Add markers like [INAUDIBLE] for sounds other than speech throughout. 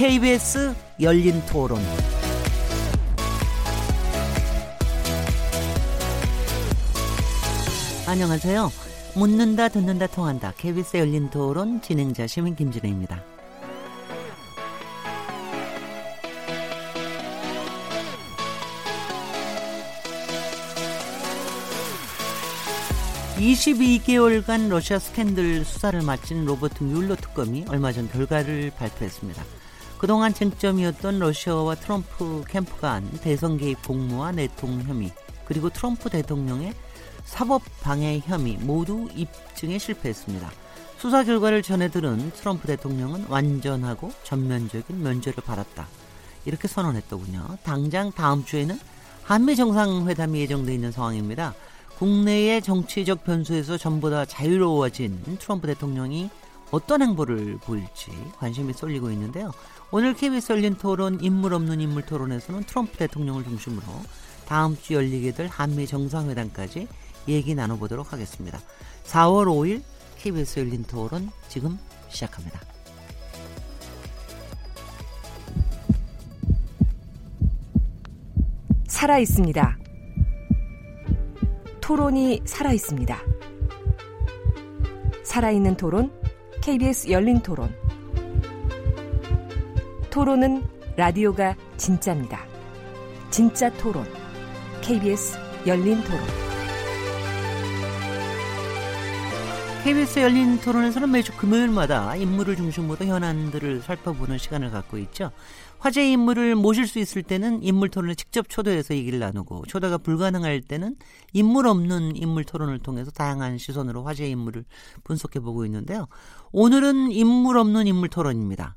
KBS 열린 토론. 안녕하세요. 묻는다, 듣는다, 통한다. KBS 열린 토론 진행자 시민 김진혜입니다. (22개월간) 러시아 스캔들 수사를 마친 로버트 뮬러 특검이 얼마 전 결과를 발표했습니다. 그동안 쟁점이었던 러시아와 트럼프 캠프 간 대선 개입 공모와 내통 혐의 그리고 트럼프 대통령의 사법 방해 혐의 모두 입증에 실패했습니다. 수사 결과를 전해 들은 트럼프 대통령은 완전하고 전면적인 면죄를 받았다. 이렇게 선언했더군요. 당장 다음 주에는 한미 정상회담이 예정돼 있는 상황입니다. 국내의 정치적 변수에서 전보다 자유로워진 트럼프 대통령이 어떤 행보를 보일지 관심이 쏠리고 있는데요. 오늘 KBS 열린 토론 인물 없는 인물 토론에서는 트럼프 대통령을 중심으로 다음 주 열리게 될 한미 정상회담까지 얘기 나눠보도록 하겠습니다. 4월 5일 KBS 열린 토론 지금 시작합니다. 살아 있습니다. 토론이 살아 있습니다. 살아있는 토론, KBS 열린 토론. 토론은 라디오가 진짜입니다. 진짜 토론, KBS 열린 토론. KBS 열린 토론에서는 매주 금요일마다 인물을 중심으로 현안들을 살펴보는 시간을 갖고 있죠. 화제 인물을 모실 수 있을 때는 인물 토론을 직접 초대해서 얘기를 나누고 초대가 불가능할 때는 인물 없는 인물 토론을 통해서 다양한 시선으로 화제 인물을 분석해 보고 있는데요. 오늘은 인물 없는 인물 토론입니다.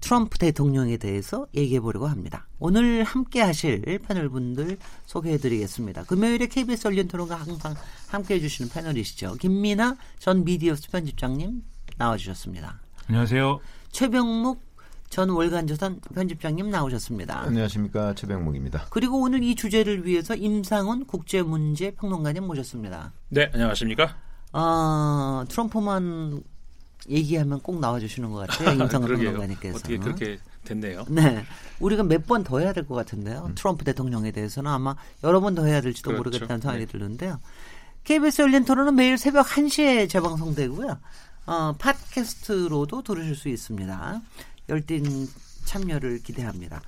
트럼프 대통령에 대해서 얘기해 보려고 합니다. 오늘 함께 하실 패널 분들 소개해 드리겠습니다. 금요일에 KBS 열린 토론과 항상 함께 해 주시는 패널이시죠. 김민아 전 미디어스 편집장님 나와 주셨습니다. 안녕하세요. 최병묵 전 월간조선 편집장님 나오셨습니다. 안녕하십니까 최병묵입니다. 그리고 오늘 이 주제를 위해서 임상훈 국제문제 평론가님 모셨습니다. 네, 안녕하십니까? 아 트럼프만 얘기하면 꼭 나와주시는 것 같아요. [LAUGHS] 임상훈 평론가님께서. 어떻게 그렇게 됐네요. 네. 우리가 몇 번 더 해야 될 것 같은데요. 음. 트럼프 대통령에 대해서는 아마 여러 번 더 해야 될지도 그렇죠. 모르겠다는 생각이 네. 드는데요. KBS 열린 토론은 매일 새벽 1시에 재방송되고요. 어, 팟캐스트로도 들으실 수 있습니다. 열띤 참여를 기대합니다.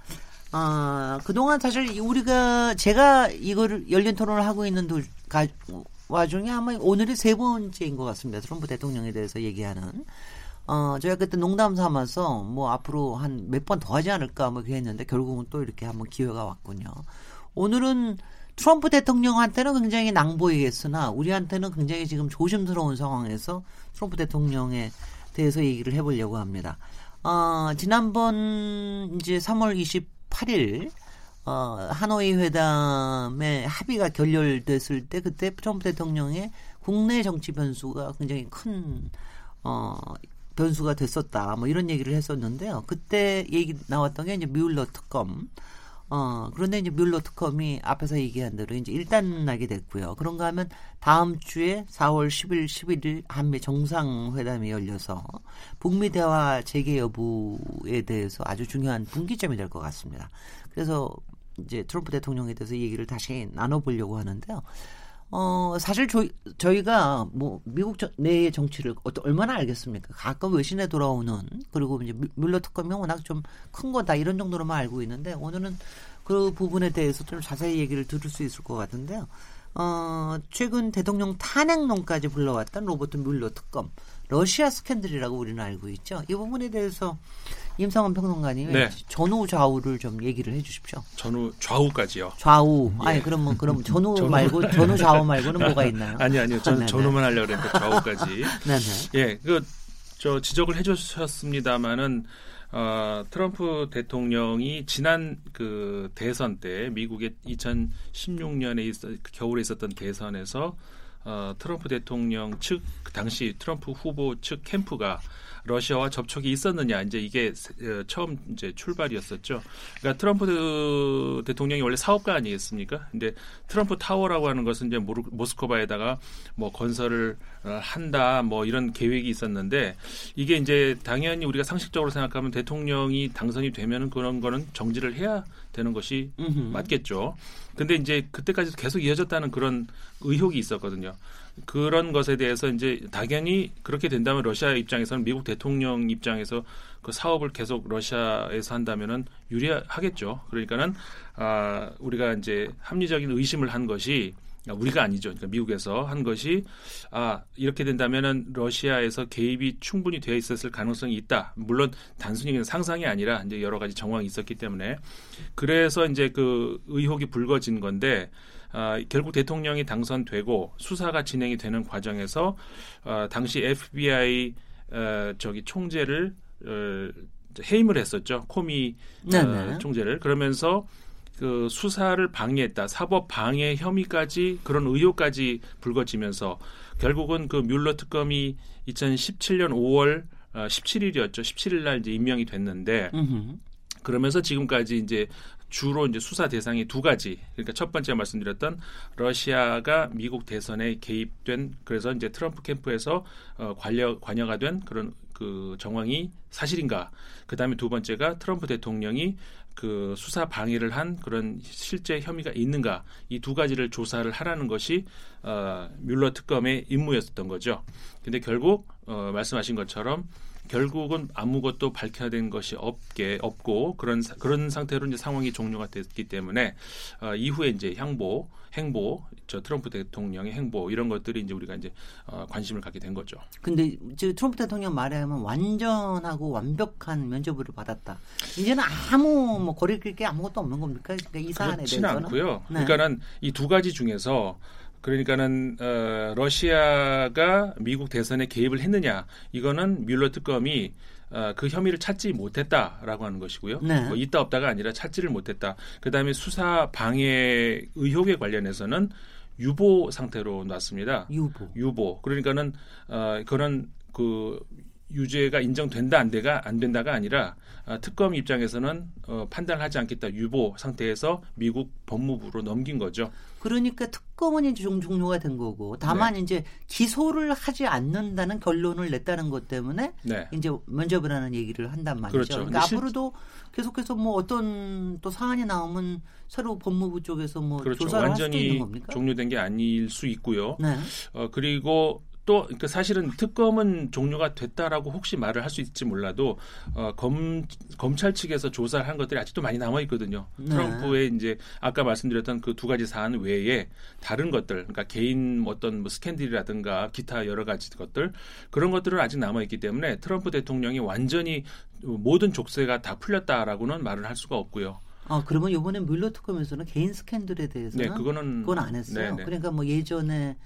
아, 그동안 사실 우리가 제가 이거를 열린 토론을 하고 있는 도, 가, 와중에 아마 오늘이 세 번째인 것 같습니다. 트럼프 대통령에 대해서 얘기하는. 어, 저희가 그때 농담 삼아서 뭐 앞으로 한 몇 번 더 하지 않을까 뭐 그랬는데 결국은 또 이렇게 한번 기회가 왔군요. 오늘은 트럼프 대통령한테는 굉장히 낭보이겠으나 우리한테는 굉장히 지금 조심스러운 상황에서 트럼프 대통령에 대해서 얘기를 해보려고 합니다. 어, 지난번 이제 3월 28일 어, 하노이 회담의 합의가 결렬됐을 때 그때 트럼프 대통령의 국내 정치 변수가 굉장히 큰 어, 변수가 됐었다. 뭐 이런 얘기를 했었는데요. 그때 얘기 나왔던 게 이제 뮬러 특검. 어, 그런데 이제 뮬러 특검이 앞에서 얘기한 대로 이제 일단 나게 됐고요. 그런가 하면 다음 주에 4월 10일, 11일 한미 정상회담이 열려서 북미 대화 재개 여부에 대해서 아주 중요한 분기점이 될 것 같습니다. 그래서 이제 트럼프 대통령에 대해서 얘기를 다시 나눠보려고 하는데요. 어, 사실 저, 저희가 뭐 미국 내의 정치를 어떤 얼마나 알겠습니까? 가끔 외신에 돌아오는 그리고 이제 뮬러 특검이 워낙 좀 큰 거다 이런 정도로만 알고 있는데 오늘은 그 부분에 대해서 좀 자세히 얘기를 들을 수 있을 것 같은데요. 어, 최근 대통령 탄핵론까지 불러왔던 로버트 뮬러 특검 러시아 스캔들이라고 우리는 알고 있죠. 이 부분에 대해서 임상원 평론가님 네. 전후 좌우를 좀 얘기를 해주십시오. 전후 좌우까지요. 좌우. 예. 아니 뭐 그럼 [LAUGHS] 전후, 전후 말고 [LAUGHS] 전후 좌우 말고는 뭐가 있나요? 아니 아니요. 전 전후만 하려고 그랬는데 좌우까지. 네네. [LAUGHS] 예, 그 저 지적을 해주셨습니다마는. 어, 트럼프 대통령이 지난 그 대선 때 미국의 2016년에 있어, 겨울에 있었던 대선에서 어, 트럼프 대통령 측그 당시 트럼프 후보 측 캠프가 러시아와 접촉이 있었느냐 이제 이게 어, 처음 이제 출발이었었죠. 그러니까 트럼프 대통령이 원래 사업가 아니겠습니까? 근데 트럼프 타워라고 하는 것은 이제 모스크바에다가 뭐 건설을 어, 한다 뭐 이런 계획이 있었는데 이게 이제 당연히 우리가 상식적으로 생각하면 대통령이 당선이 되면은 그런 거는 정지를 해야 되는 것이 음흠. 맞겠죠. 근데 이제 그때까지도 계속 이어졌다는 그런 의혹이 있었거든요. 그런 것에 대해서 이제 당연히 그렇게 된다면 러시아 입장에서는 미국 대통령 입장에서 그 사업을 계속 러시아에서 한다면은 유리하겠죠. 그러니까는 아 우리가 이제 합리적인 의심을 한 것이 우리가 아니죠. 그러니까 미국에서 한 것이 아 이렇게 된다면은 러시아에서 개입이 충분히 되어 있었을 가능성이 있다. 물론 단순히 그냥 상상이 아니라 이제 여러 가지 정황이 있었기 때문에 그래서 이제 그 의혹이 불거진 건데 아, 결국 대통령이 당선되고 수사가 진행이 되는 과정에서 어, 당시 FBI 어, 저기 총재를 어, 해임을 했었죠. 코미 어, 총재를 그러면서 그 수사를 방해했다. 사법 방해 혐의까지 그런 의혹까지 불거지면서 결국은 그 뮬러 특검이 2017년 5월 어, 17일이었죠. 17일 날 이제 임명이 됐는데 음흠. 그러면서 지금까지 이제 주로 이제 수사 대상이 두 가지. 그러니까 첫 번째 말씀드렸던 러시아가 미국 대선에 개입된 그래서 이제 트럼프 캠프에서 어, 관여 관여가 된 그런 그 정황이 사실인가. 그다음에 두 번째가 트럼프 대통령이 그 수사 방해를 한 그런 실제 혐의가 있는가 이 두 가지를 조사를 하라는 것이 어, 뮬러 특검의 임무였었던 거죠. 근데 결국 어, 말씀하신 것처럼 결국은 아무것도 밝혀낸 것이 없게 없고 그런 그런 상태로 이제 상황이 종료가 됐기 때문에 어, 이후에 이제 향보, 행보, 저 트럼프 대통령의 행보 이런 것들이 이제 우리가 이제 어, 관심을 갖게 된 거죠. 근데 저 트럼프 대통령 말에 하면 완전하고 완벽한 면접을 받았다. 이제는 아무 뭐 거리낄 게 아무것도 없는 겁니까? 그러니까 이 사안에 대해서는 않고요. 네. 그러니까는 이 두 가지 중에서 그러니까는 어, 러시아가 미국 대선에 개입을 했느냐 이거는 뮬러 특검이 어, 그 혐의를 찾지 못했다라고 하는 것이고요. 네. 뭐 있다 없다가 아니라 찾지를 못했다. 그다음에 수사 방해 의혹에 관련해서는 유보 상태로 놨습니다. 유보. 유보. 그러니까는 어, 그런 그 유죄가 인정된다 안 돼가 안 된다가 아니라 아, 특검 입장에서는 어, 판단을 하지 않겠다 유보 상태에서 미국 법무부로 넘긴 거죠. 그러니까 특검은 이제 종료가 된 거고 다만 네. 이제 기소를 하지 않는다는 결론을 냈다는 것 때문에 네. 이제 면접을 하는 얘기를 한단 말이죠. 그렇죠. 그러니까 앞으로도 계속해서 뭐 어떤 또 사안이 나오면 새로 법무부 쪽에서 뭐 그렇죠. 조사를 할 수도 있는 겁니까? 종료된 게 아닐 수 있고요. 네. 어, 그리고 또 그러니까 사실은 특검은 종료가 됐다라고 혹시 말을 할 수 있을지 몰라도 어, 검 검찰 측에서 조사를 한 것들이 아직도 많이 남아 있거든요. 네. 트럼프의 이제 아까 말씀드렸던 그 두 가지 사안 외에 다른 것들, 그러니까 개인 어떤 뭐 스캔들이라든가 기타 여러 가지 것들 그런 것들은 아직 남아 있기 때문에 트럼프 대통령이 완전히 모든 족쇄가 다 풀렸다라고는 말을 할 수가 없고요. 아 그러면 이번에 물러 특검에서는 개인 스캔들에 대해서는 네, 그거는 그건 안 했어요. 네네. 네. 그러니까 뭐 예전에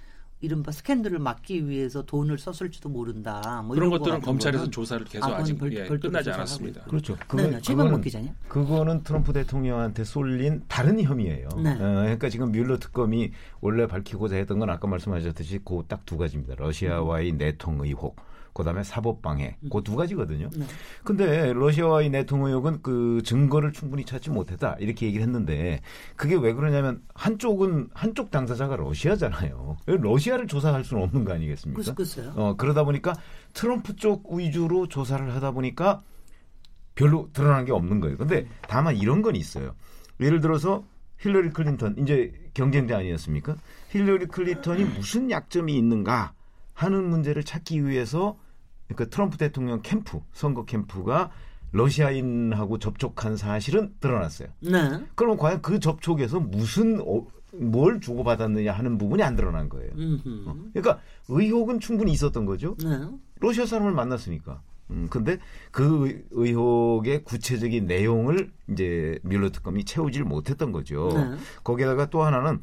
이른바 스캔들을 막기 위해서 돈을 썼을지도 모른다. 뭐 그런 것들은 검찰에서 조사를 계속 아, 직 별, 예, 끝나지 않았습니다. 그렇죠. 그건, 네, 그거는, 기자님. 그거는 트럼프 대통령한테 쏠린 다른 혐의예요. 네. 어, 그러니까 지금 뮬러 특검이 원래 밝히고자 했던 건 아까 말씀하셨듯이 그 딱 두 가지입니다. 러시아와의 내통 의혹. 그다음에 사법 방해 음. 그두 가지거든요. 네. 근데 러시아와의 내통 의혹은 그 증거를 충분히 찾지 못했다 이렇게 얘기를 했는데 그게 왜 그러냐면 한쪽은 한쪽 당사자가 러시아잖아요. 러시아를 조사할 수는 없는 거 아니겠습니까? 글쎄요. 어 그러다 보니까 트럼프 쪽 위주로 조사를 하다 보니까 별로 드러난 게 없는 거예요. 근데 다만 이런 건 있어요. 예를 들어서 힐러리 클린턴 이제 경쟁자 아니었습니까? 힐러리 클린턴이 무슨 약점이 있는가 하는 문제를 찾기 위해서 그러니까 트럼프 대통령 캠프 선거 캠프가 러시아인하고 접촉한 사실은 드러났어요. 네. 그러면 과연 그 접촉에서 무슨 어, 뭘 주고받았느냐 하는 부분이 안 드러난 거예요. 어. 그러니까 의혹은 충분히 있었던 거죠. 네. 러시아 사람을 만났으니까. 음, 근데 그 의혹의 구체적인 내용을 이제 뮬러 특검이 채우질 못했던 거죠. 네. 거기에다가 또 하나는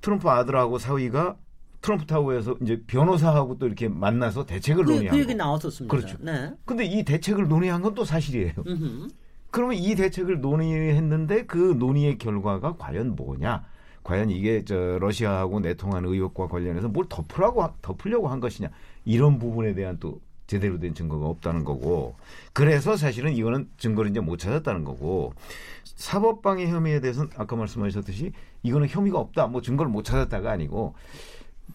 트럼프 아들하고 사위가 트럼프 타워에서 이제 변호사하고 또 이렇게 만나서 대책을 그, 논의한 그 얘기 나왔었습니다. 그렇죠. 네. 근데 이 대책을 논의한 건 또 사실이에요. 음흠. 그러면 이 대책을 논의했는데 그 논의의 결과가 과연 뭐냐? 과연 이게 저 러시아하고 내통한 의혹과 관련해서 뭘 덮으라고 덮으려고 한 것이냐 이런 부분에 대한 또 제대로 된 증거가 없다는 거고 그래서 사실은 이거는 증거를 이제 못 찾았다는 거고 사법방해 혐의에 대해서는 아까 말씀하셨듯이 이거는 혐의가 없다 뭐 증거를 못 찾았다가 아니고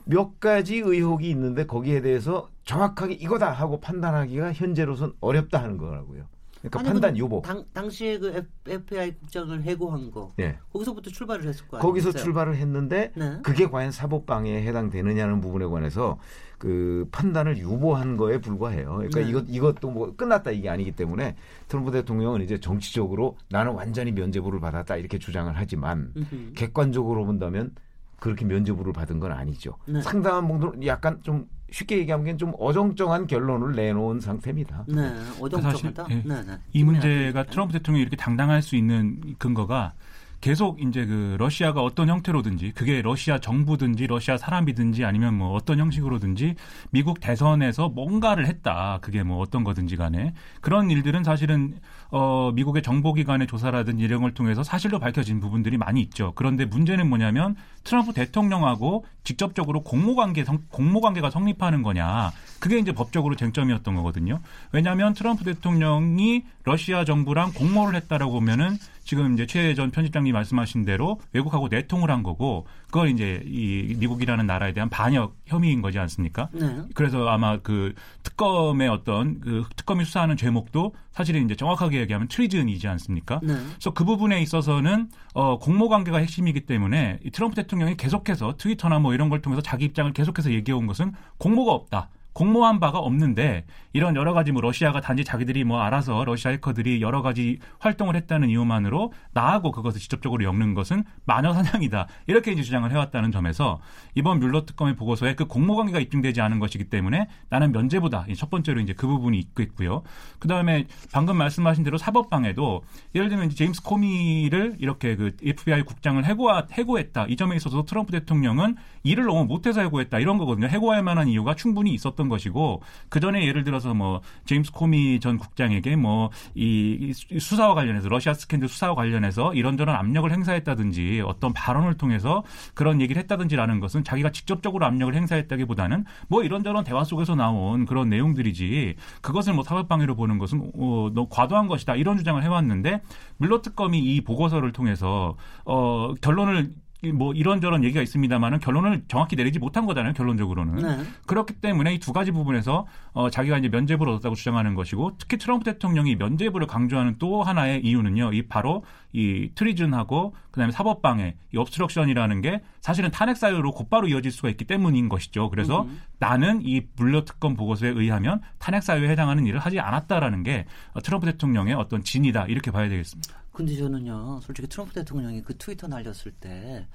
몇 가지 의혹이 있는데 거기에 대해서 정확하게 이거다 하고 판단하기가 현재로선 어렵다 하는 거라고요. 그러니까 아니, 판단 그 유보. 당, 당시에 그 FBI 국장을 해고한 거 예. 거기서부터 출발을 했을 거 아니에요. 거기서 출발을 했는데 네. 그게 과연 사법 방해에 해당되느냐는 부분에 관해서 그 판단을 유보한 거에 불과해요. 그러니까 네. 이것 이것도 뭐 끝났다 이게 아니기 때문에 트럼프 대통령은 이제 정치적으로 나는 완전히 면죄부를 받았다 이렇게 주장을 하지만 음흠. 객관적으로 본다면 그렇게 면죄부를 받은 건 아니죠. 네. 상당한 부분 약간 좀 쉽게 얘기하면 좀 어정쩡한 결론을 내놓은 상태입니다. 네, 어정쩡하다. 사실, 예. 네, 네. 이 문제가 트럼프 대통령이 이렇게 당당할 수 있는 근거가 계속 이제 그 러시아가 어떤 형태로든지 그게 러시아 정부든지 러시아 사람이든지 아니면 뭐 어떤 형식으로든지 미국 대선에서 뭔가를 했다. 그게 뭐 어떤 거든지 간에 그런 일들은 사실은 어 미국의 정보 기관의 조사라든지 이런 걸 통해서 사실로 밝혀진 부분들이 많이 있죠. 그런데 문제는 뭐냐면 트럼프 대통령하고 직접적으로 공모 관계 성, 공모 관계가 성립하는 거냐. 그게 이제 법적으로 쟁점이었던 거거든요. 왜냐하면 트럼프 대통령이 러시아 정부랑 공모를 했다라고 보면은 지금 이제 최 전 편집장님 말씀하신 대로 외국하고 내통을 한 거고 그걸 이제 이 미국이라는 나라에 대한 반역 혐의인 거지 않습니까? 네. 그래서 아마 그 특검의 어떤 그 특검이 수사하는 제목도 사실은 이제 정확하게 얘기하면 treason이지 않습니까? 네. 그래서 그 부분에 있어서는 어, 공모 관계가 핵심이기 때문에 이 트럼프 대통령이 계속해서 트위터나 뭐 이런 걸 통해서 자기 입장을 계속해서 얘기해 온 것은 공모가 없다. 공모한 바가 없는데 이런 여러 가지 뭐 러시아가 단지 자기들이 뭐 알아서 러시아 해커들이 여러 가지 활동을 했다는 이유만으로 나하고 그것을 직접적으로 엮는 것은 마녀 사냥이다. 이렇게 이제 주장을 해왔다는 점에서 이번 뮬러 특검의 보고서에 그 공모 관계가 입증되지 않은 것이기 때문에 나는 면제부다. 이첫 번째로 이제 그 부분이 있고 있고요. 그 다음에 방금 말씀하신 대로 사법방에도 예를 들면 제임스 코미를 이렇게 그 FBI 국장을 해고하, 해고했다. 이 점에 있어서 트럼프 대통령은 일을 너무 못해서 해고했다. 이런 거거든요. 해고할 만한 이유가 충분히 있었 던 것이고 그 전에 예를 들어서 뭐 제임스 코미 전 국장에게 뭐 이 수사와 관련해서 러시아 스캔들 수사와 관련해서 이런저런 압력을 행사했다든지 어떤 발언을 통해서 그런 얘기를 했다든지라는 것은 자기가 직접적으로 압력을 행사했다기보다는 뭐 이런저런 대화 속에서 나온 그런 내용들이지 그것을 뭐 사법방해로 보는 것은 어, 너무 과도한 것이다 이런 주장을 해왔는데 물러 특검이 이 보고서를 통해서 어, 결론을 이 뭐 이런저런 얘기가 있습니다만은 결론을 정확히 내리지 못한 거잖아요 결론적으로는 네. 그렇기 때문에 이 두 가지 부분에서 어, 자기가 이제 면죄부를 얻었다고 주장하는 것이고 특히 트럼프 대통령이 면죄부를 강조하는 또 하나의 이유는요. 이 바로 이 트리즌하고 그다음에 사법방해, 이 obstruction이라는 게 사실은 탄핵 사유로 곧바로 이어질 수가 있기 때문인 것이죠. 그래서 나는 이 물러 특검 보고서에 의하면 탄핵 사유에 해당하는 일을 하지 않았다라는 게 어, 트럼프 대통령의 어떤 진이다 이렇게 봐야 되겠습니다. 근데 저는요, 솔직히 트럼프 대통령이 그 트위터 날렸을 때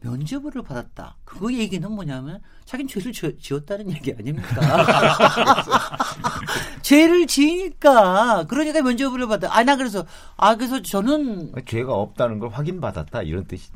면죄부를 받았다. 그거 얘기는 뭐냐면 자기는 죄를 지, 지었다는 얘기 아닙니까? [LAUGHS] 죄를 지으니까 그러니까 면죄부를 받아. 아나 그래서 아 그래서 저는 죄가 없다는 걸 확인받았다 이런 뜻이.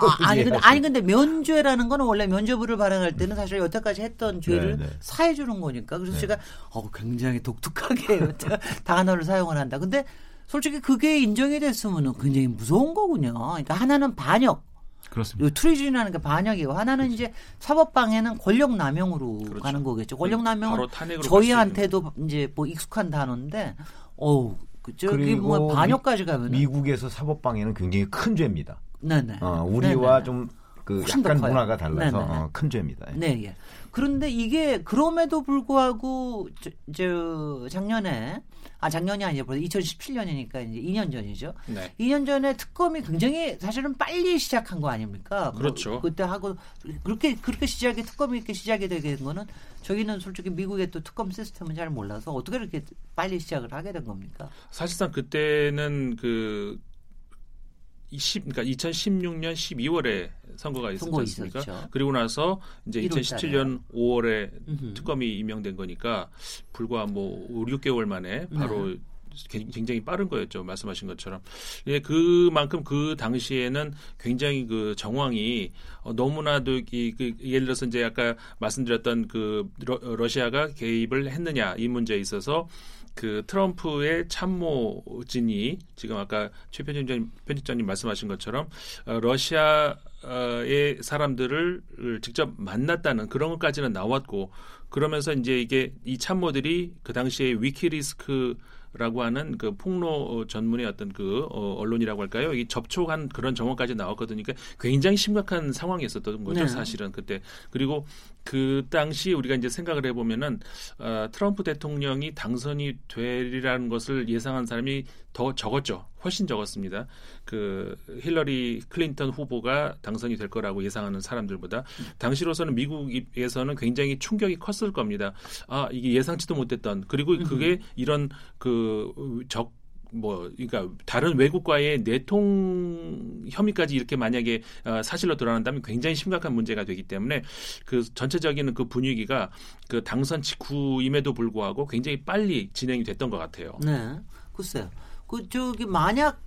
아, 아니 근데 아니 근데 면죄라는 거는 원래 면죄부를 발행할 때는 사실 여태까지 했던 죄를 네, 네. 사해 주는 거니까 그래서 제가 어 굉장히 독특하게 [LAUGHS] 단어를 사용을 한다. 근데 솔직히 그게 인정이 됐으면 굉장히 무서운 거군요. 그러니까 하나는 반역, 그렇습니다. 요 treason이라는 게 반역이고 하나는 이제 사법 방해는 권력 남용으로 그렇죠. 가는 거겠죠. 권력 남용은 저희한테도 이제 뭐 익숙한 단어인데, 어우, 그 저기 뭐 반역까지 가면 미국에서 사법 방해는 굉장히 큰 죄입니다. 네네. 어, 우리와 네네. 좀그 훨씬 더 약간. 문화가 달라서. 어, 큰 죄입니다. 예. 네, 예. 그런데 이게 그럼에도 불구하고 저, 저 작년에 아 작년이 아니라 벌써 2017년이니까 이제 2년 전이죠. 네. 2년 전에 특검이 굉장히 사실은 빨리 시작한 거 아닙니까? 뭐 그렇죠. 그때 하고 그렇게 그렇게 시작이 특검이 이렇게 시작이 되게 된 거는 저희는 솔직히 미국의 또 특검 시스템은 잘 몰라서 어떻게 이렇게 빨리 시작을 하게 된 겁니까? 사실상 그때는 그 20, 그러니까 2016년 12월에 선거가 있었지 않습니까? 있었죠. 그리고 나서 이제 1월 2017년 5월에 음흠. 특검이 임명된 거니까 불과 뭐 5, 6개월 만에 바로 네. 굉- 굉장히 빠른 거였죠. 말씀하신 것처럼. 예, 그만큼 그 당시에는 굉장히 그 정황이 어, 너무나도 이, 그, 예를 들어서 이제 아까 말씀드렸던 그 러, 러시아가 개입을 했느냐 이 문제에 있어서 그 트럼프의 참모진이 지금 아까 최 편집장님, 편집장님 말씀하신 것처럼 어, 러시아 의 사람들을 직접 만났다는 그런 것까지는 나왔고 그러면서 이제 이게 이 참모들이 그 당시에 위키리스크 라고 하는 그 폭로 전문의 어떤 그 어, 언론이라고 할까요? 이 접촉한 그런 정황까지 나왔거든요. 그러니까 굉장히 심각한 상황이었었던 거죠, 네. 사실은 그때. 그리고 그 당시 우리가 이제 생각을 해보면은 어, 트럼프 대통령이 당선이 되리라는 것을 예상한 사람이 더 적었죠. 훨씬 적었습니다. 그 힐러리 클린턴 후보가 당선이 될 거라고 예상하는 사람들보다 당시로서는 미국에서는 굉장히 충격이 컸을 겁니다. 아 이게 예상치도 못했던 그리고 그게 이런 그 적 뭐 그러니까 다른 외국과의 내통 혐의까지 이렇게 만약에 어, 사실로 드러난다면 굉장히 심각한 문제가 되기 때문에 그 전체적인 그 분위기가 그 당선 직후임에도 불구하고 굉장히 빨리 진행이 됐던 것 같아요. 네, 글쎄요. 그 저기 만약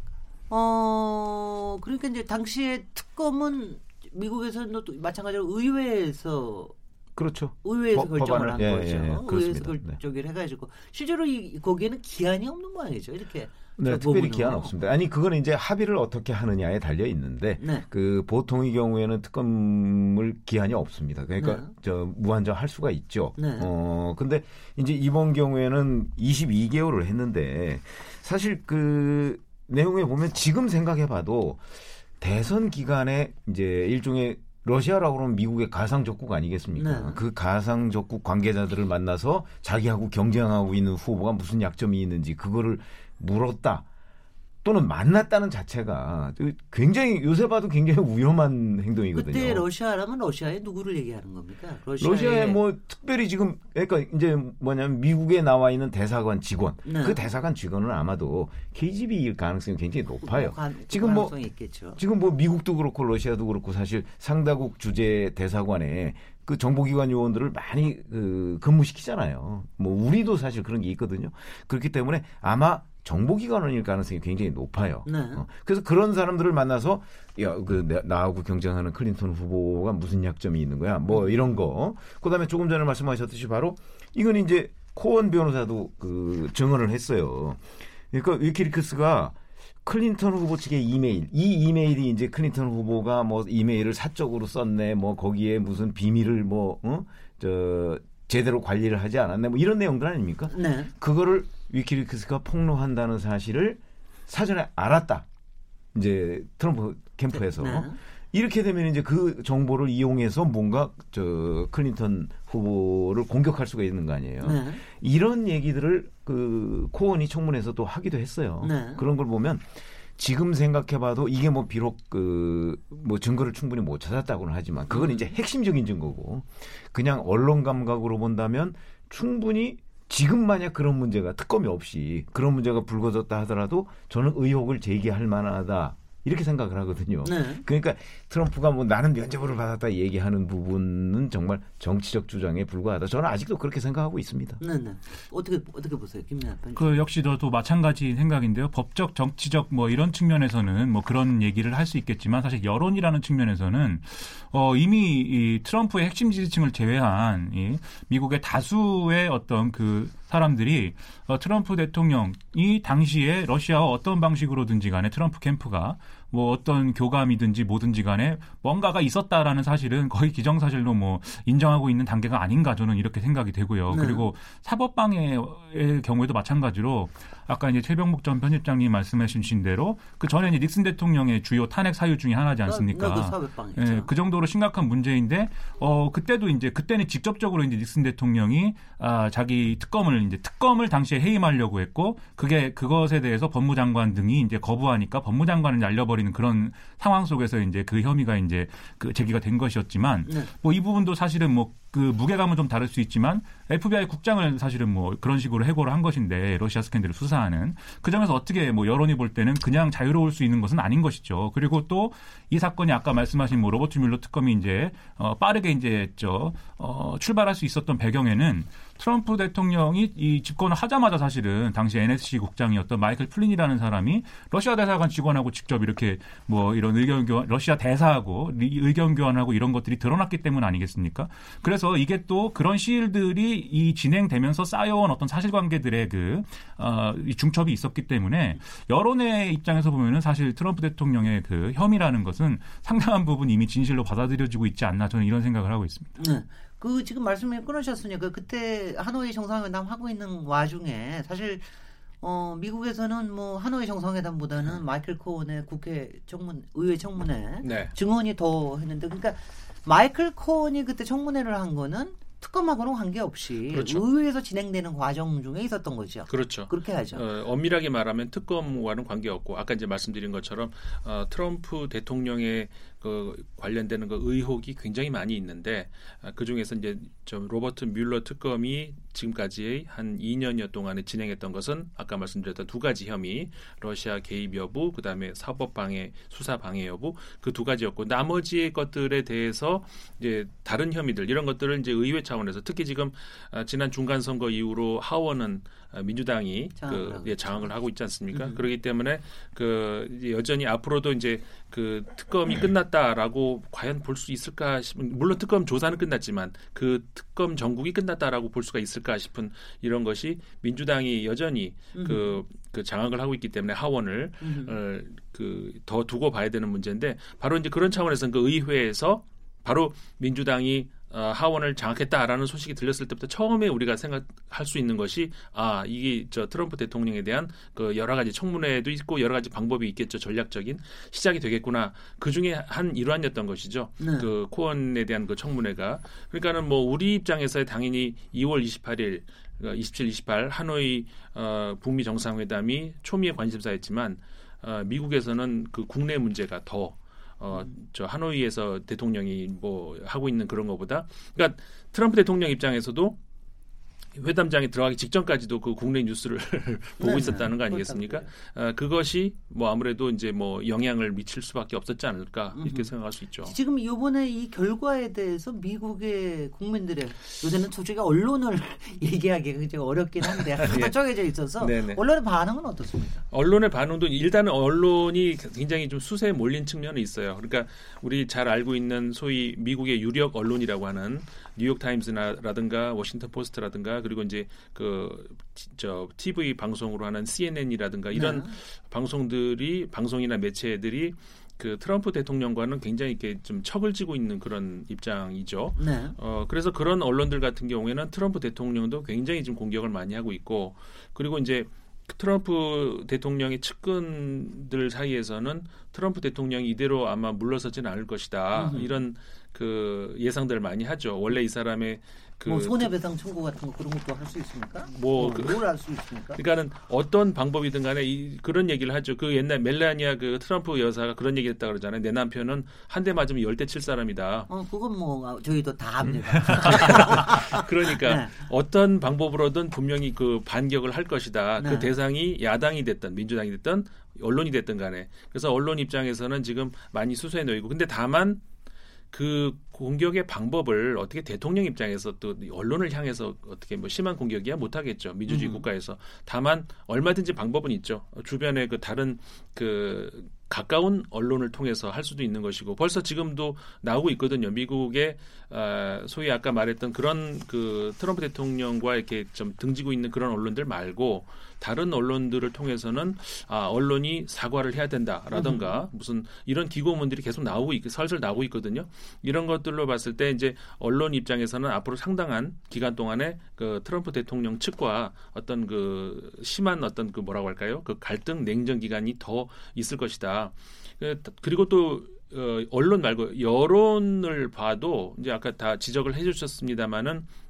어 그러니까 이제 당시에 특검은 미국에서는 또 마찬가지로 의회에서 그렇죠. 의회에서 법, 결정을 한 예, 거죠. 예, 의회에서 결정을 네. 해가지고 실제로 이 거기에는 기한이 없는 모양이죠. 이렇게. 네, 특별히 기한 없습니다. 아니 그거는 이제 합의를 어떻게 하느냐에 달려 있는데 네. 그 보통의 경우에는 특검을 기한이 없습니다. 그러니까 네. 저 무한정 할 수가 있죠. 네. 어 근데 이제 이번 경우에는 22개월을 했는데 사실 그 내용에 보면 지금 생각해봐도 대선 기간에 이제 일종의 러시아라고 그러면 미국의 가상 적국 아니겠습니까? 네. 그 가상 적국 관계자들을 만나서 자기하고 경쟁하고 있는 후보가 무슨 약점이 있는지 그거를 물었다. 또는 만났다는 자체가 굉장히 요새 봐도 굉장히 위험한 행동이거든요. 그때 러시아라면 러시아에 누구를 얘기하는 겁니까? 러시아에, 러시아에 뭐 특별히 지금 그러니까 이제 뭐냐면 미국에 나와 있는 대사관 직원 네. 그 대사관 직원은 아마도 KGB일 가능성이 굉장히 높아요. 뭐, 가, 지금 뭐 있겠죠. 지금 뭐 미국도 그렇고 러시아도 그렇고 사실 상다국 주재 대사관에 그 정보기관 요원들을 많이 그 근무시키잖아요. 뭐 우리도 사실 그런 게 있거든요. 그렇기 때문에 아마 정보기관원일 가능성이 굉장히 높아요. 네. 어, 그래서 그런 사람들을 만나서 야, 그 나하고 경쟁하는 클린턴 후보가 무슨 약점이 있는 거야? 뭐 음. 이런 거. 그다음에 조금 전에 말씀하셨듯이 바로 이건 이제 코언 변호사도 그 증언을 했어요. 그러니까 위키리크스가 클린턴 후보 측의 이메일, 이 이메일이 이제 클린턴 후보가 뭐 이메일을 사적으로 썼네, 뭐 거기에 무슨 비밀을 뭐, 어? 저, 제대로 관리를 하지 않았네, 뭐 이런 내용들 아닙니까? 네. 그거를 위키리크스가 폭로한다는 사실을 사전에 알았다. 이제 트럼프 캠프에서. 네. 이렇게 되면 이제 그 정보를 이용해서 뭔가 저 클린턴 후보를 공격할 수가 있는 거 아니에요. 네. 이런 얘기들을 그 코언이 청문회에서 도 하기도 했어요. 네. 그런 걸 보면 지금 생각해봐도 이게 뭐 비록 그 뭐 증거를 충분히 못 찾았다고는 하지만 그건 이제 핵심적인 증거고 그냥 언론 감각으로 본다면 충분히 지금 만약 그런 문제가 특검이 없이 그런 문제가 불거졌다 하더라도 저는 의혹을 제기할 만하다. 이렇게 생각을 하거든요. 네. 그러니까 트럼프가 뭐 나는 면접을 받았다 얘기하는 부분은 정말 정치적 주장에 불과하다. 저는 아직도 그렇게 생각하고 있습니다. 네, 네. 어떻게 어떻게 보세요, 김민아 그 역시 또 마찬가지 생각인데요. 법적, 정치적 뭐 이런 측면에서는 뭐 그런 얘기를 할 수 있겠지만 사실 여론이라는 측면에서는 어 이미 이 트럼프의 핵심 지지층을 제외한 이 미국의 다수의 어떤 그 사람들이 어, 트럼프 대통령이 당시에 러시아와 어떤 방식으로든지 간에 트럼프 캠프가 뭐 어떤 교감이든지 뭐든지 간에 뭔가가 있었다라는 사실은 거의 기정사실로 뭐 인정하고 있는 단계가 아닌가 저는 이렇게 생각이 되고요. 네. 그리고 사법방해의 경우에도 마찬가지로 아까 이제 최병목 전 편집장님 말씀해 주신 대로 그 전에 이제 닉슨 대통령의 주요 탄핵 사유 중에 하나지 않습니까? 그, 예, 그 정도로 심각한 문제인데 어 그때도 이제 그때는 직접적으로 이제 닉슨 대통령이 아 자기 특검을 이제 특검을 당시에 해임하려고 했고 그게 그것에 대해서 법무장관 등이 이제 거부하니까 법무장관을 날려버린 버리는 그런 상황 속에서 이제 그 혐의가 이제 그 제기가 된 것이었지만 네. 뭐이 부분도 사실은 뭐 그 무게감은 좀 다를 수 있지만 FBI 국장을 사실은 뭐 그런 식으로 해고를 한 것인데 러시아 스캔들을 수사하는 그 점에서 어떻게 뭐 여론이 볼 때는 그냥 자유로울 수 있는 것은 아닌 것이죠. 그리고 또 이 사건이 아까 말씀하신 뭐 로버트 뮬러 특검이 이제 어 빠르게 이제 저 어 출발할 수 있었던 배경에는 트럼프 대통령이 이 집권을 하자마자 사실은 당시 NSC 국장이었던 마이클 플린이라는 사람이 러시아 대사관 직원하고 직접 이렇게 뭐 이런 의견 교환, 러시아 대사하고 의견 교환하고 이런 것들이 드러났기 때문 아니겠습니까? 그래서 이게 또 그런 시일들이 이 진행되면서 쌓여온 어떤 사실관계들의 그 어, 이 중첩이 있었기 때문에 여론의 입장에서 보면은 사실 트럼프 대통령의 그 혐의라는 것은 상당한 부분 이미 진실로 받아들여지고 있지 않나 저는 이런 생각을 하고 있습니다. 네. 그 지금 말씀을 끊으셨으니까 그때 하노이 정상회담 하고 있는 와중에 사실 어 미국에서는 뭐 하노이 정상회담보다는 마이클 코온의 국회 청문 의회 청문회 네. 증언이 더 했는데 그러니까 마이클 코온이 그때 청문회를 한 거는 특검하고는 관계없이 그렇죠. 의회에서 진행되는 과정 중에 있었던 거죠. 그렇죠. 그렇게 하죠. 어, 엄밀하게 말하면 특검과는 관계없고 아까 이제 말씀드린 것처럼 어, 트럼프 대통령의 그 관련되는 그 의혹이 굉장히 많이 있는데 아, 그 중에서 이제 좀 로버트 뮬러 특검이 지금까지 한 2년여 동안에 진행했던 것은 아까 말씀드렸던 두 가지 혐의 러시아 개입 여부 그다음에 사법 방해 수사 방해 여부 그 두 가지였고 나머지 것들에 대해서 이제 다른 혐의들 이런 것들을 이제 의회 차원에서 특히 지금 아, 지난 중간 선거 이후로 하원은 아, 민주당이 장악을 그 예. 장악을 하고 있지 않습니까? 음. 그렇기 때문에 그 여전히 앞으로도 이제 그 특검이 끝났다라고 과연 볼 수 있을까 싶은 물론 특검 조사는 끝났지만 그 특검 전국이 끝났다라고 볼 수가 있을까 싶은 이런 것이 민주당이 여전히 그, 그 장악을 하고 있기 때문에 하원을 음. 어, 그더 두고 봐야 되는 문제인데 바로 이제 그런 차원에서 그 의회에서 바로 민주당이 어, 하원을 장악했다라는 소식이 들렸을 때부터 처음에 우리가 생각할 수 있는 것이 아 이게 저 트럼프 대통령에 대한 그 여러 가지 청문회도 있고 여러 가지 방법이 있겠죠. 전략적인 시작이 되겠구나. 그 중에 한 일환이었던 것이죠. 네. 그 코언에 대한 그 청문회가. 그러니까는 뭐 우리 입장에서 당연히 2월 28일 27, 28 하노이 어, 북미 정상회담이 초미의 관심사였지만 어, 미국에서는 그 국내 문제가 더 어, 저 하노이에서 대통령이 뭐 하고 있는 그런 것보다 그러니까 트럼프 대통령 입장에서도 회담장에 들어가기 직전까지도 그 국내 뉴스를 [LAUGHS] 보고 네, 있었다는 거 네. 아니겠습니까? 어, 그것이 뭐 아무래도 이제 뭐 영향을 미칠 수밖에 없었지 않을까 이렇게 음흠. 생각할 수 있죠. 지금 이번에 이 결과에 대해서 미국의 국민들의 요새는 솔직히 언론을 [LAUGHS] 얘기하기가 굉장히 어렵긴 한데 [LAUGHS] 하나 예. 쪼개져 있어서 네네. 언론의 반응은 어떻습니까? 언론의 반응도 일단은 언론이 굉장히 좀 수세에 몰린 측면이 있어요. 그러니까 우리 잘 알고 있는 소위 미국의 유력 언론이라고 하는 뉴욕 타임스라든가 워싱턴 포스트라든가 그리고 이제 그 저 TV 방송으로 하는 CNN이라든가 이런 네. 방송들이 방송이나 매체들이 그 트럼프 대통령과는 굉장히 이렇게 좀 척을 지고 있는 그런 입장이죠. 네. 어, 그래서 그런 언론들 같은 경우에는 트럼프 대통령도 굉장히 지금 공격을 많이 하고 있고, 그리고 이제 트럼프 대통령의 측근들 사이에서는 트럼프 대통령이 이대로 아마 물러서지는 않을 것이다. 음흠. 이런 그 예상들을 많이 하죠. 원래 이 사람의 그 뭐 손해배상 청구 같은 거 그런 것도 할 수 있습니까? 뭐 그- 뭘할 수 있습니까? 그러니까는 어떤 방법이든 간에 이, 그런 얘기를 하죠. 그 옛날 멜라니아 그 트럼프 여사가 그런 얘기 했다 그러잖아요. 내 남편은 한 대 맞으면 열 대 칠 사람이다. 어, 그건 뭐 저희도 다 합니다. [LAUGHS] 그러니까 네. 어떤 방법으로든 분명히 그 반격을 할 것이다. 네. 그 대상이 야당이 됐든 민주당이 됐든 언론이 됐든 간에. 그래서 언론 입장에서는 지금 많이 수소에 놓이고 근데 다만 그 공격의 방법을 어떻게 대통령 입장에서 또 언론을 향해서 어떻게 뭐 심한 공격이야? 못하겠죠. 민주주의 음. 국가에서. 다만 얼마든지 방법은 있죠. 주변에 그 다른 그 가까운 언론을 통해서 할 수도 있는 것이고 벌써 지금도 나오고 있거든요. 미국의 아, 소위 아까 말했던 그런 그 트럼프 대통령과 이렇게 좀 등지고 있는 그런 언론들 말고 다른 언론들을 통해서는 아 언론이 사과를 해야 된다라던가 무슨 이런 기고문들이 계속 나오고 있, 설설 나오고 있거든요. 이런 것들로 봤을 때 이제 언론 입장에서는 앞으로 상당한 기간 동안에 그 트럼프 대통령 측과 어떤 그 심한 어떤 그 뭐라고 할까요? 그 갈등 냉전 기간이 더 있을 것이다. 그, 그리고 또 어, 언론 말고 여론을 봐도 이제 아까 다 지적을 해주셨습니다마는 구-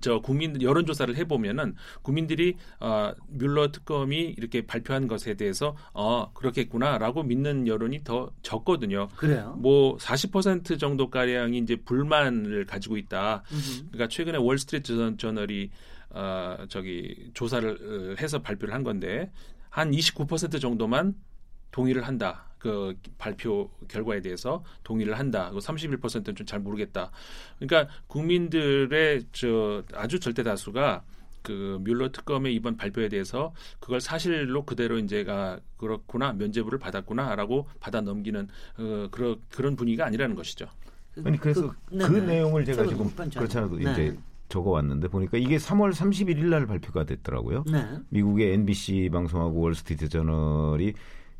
저 국민 여론 조사를 해 보면은 국민들이 어, 뮬러 특검이 이렇게 발표한 것에 대해서 어 그렇겠구나라고 믿는 여론이 더 적거든요. 그래요. 뭐 40% 정도 가량이 이제 불만을 가지고 있다. 음흠. 그러니까 최근에 월스트리트 저- 저널이 어, 저기 조사를 어, 해서 발표를 한 건데 한 29% 정도만 동의를 한다. 그 발표 결과에 대해서 동의를 한다. 그 31%는 좀 잘 모르겠다. 그러니까 국민들의 저 아주 절대 다수가 그 뮬러 특검의 이번 발표에 대해서 그걸 사실로 그대로 이제가 그렇구나 면죄부를 받았구나라고 받아 넘기는 어, 그런 그런 분위기가 아니라는 것이죠. 아니 그래서 그, 그 내용을 제가 지금 그렇잖아도 네. 이제 적어왔는데 보니까 이게 3월 31일 날 발표가 됐더라고요. 네. 미국의 NBC 방송하고 월스트리트 저널이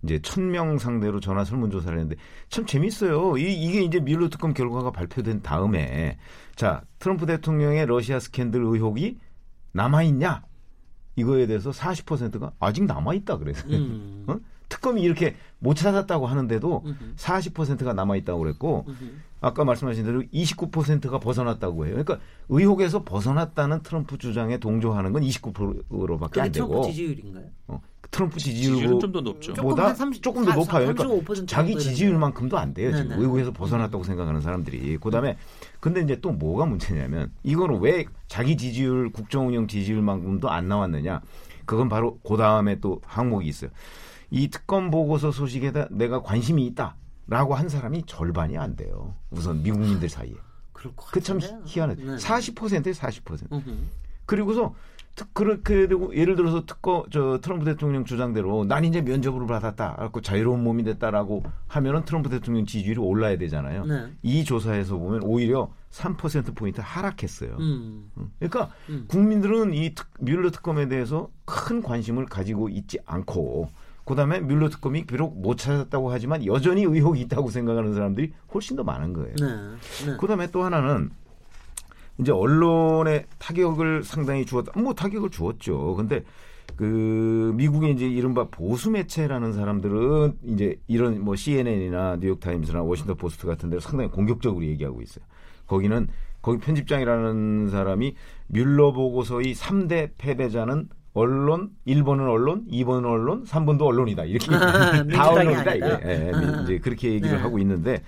이제 천 명 상대로 전화 설문조사를 했는데 참 재밌어요. 이, 이게 이제 밀로 특검 결과가 발표된 다음에 자 트럼프 대통령의 러시아 스캔들 의혹이 남아 있냐 이거에 대해서 40%가 아직 남아 있다 그래서 음. [LAUGHS] 어? 특검이 이렇게 못 찾았다고 하는데도 음흠. 40%가 남아 있다고 그랬고 음흠. 아까 말씀하신 대로 29%가 벗어났다고 해요. 그러니까 의혹에서 벗어났다는 트럼프 주장에 동조하는 건 29%로밖에 안 되고. 트럼프 지지율인가요? 어, 트럼프 지지율은 좀더 높죠. 보다 조금, 더 높아요. 그러니까 자기 지지율만큼도 안 돼요. 지금 네네. 의혹에서 벗어났다고 생각하는 사람들이. 그다음에 근데 이제 또 뭐가 문제냐면 이거는 왜 자기 지지율 국정운영 지지율만큼도 안 나왔느냐? 그건 바로 그 다음에 또 항목이 있어요. 이 특검 보고서 소식에 다 내가 관심이 있다라고 한 사람이 절반이 안 돼요. 우선 미국민들 사이에. 그참 희한해. 네. 40%에 40%. 그리고서 그렇게 되고 예를 들어서 특검 저 트럼프 대통령 주장대로 난 이제 면접을 받았다. 그고 자유로운 몸이 됐다라고 하면은 트럼프 대통령 지지율이 올라야 되잖아요. 네. 이 조사에서 보면 오히려 3% 포인트 하락했어요. 음. 그러니까 음. 국민들은 이 특, 뮬러 특검에 대해서 큰 관심을 가지고 있지 않고 그다음에 뮬러 특검이 비록 못 찾았다고 하지만 여전히 의혹이 있다고 생각하는 사람들이 훨씬 더 많은 거예요. 네. 네. 그다음에 또 하나는 이제 언론에 타격을 상당히 주었다. 뭐 타격을 주었죠. 근데 그 미국의 이제 이른바 보수 매체라는 사람들은 이제 이런 뭐 CNN이나 뉴욕 타임스나 워싱턴 포스트 같은 데로 상당히 공격적으로 얘기하고 있어요. 거기는 거기 편집장이라는 사람이 뮬러 보고서의 3대 패배자는 언론, 1번은 언론, 2번은 언론, 3번도 언론이다. 이렇게 [LAUGHS] 다 언론이다 이게. 예, 예, 이제 그렇게 얘기를 네. 하고 있는데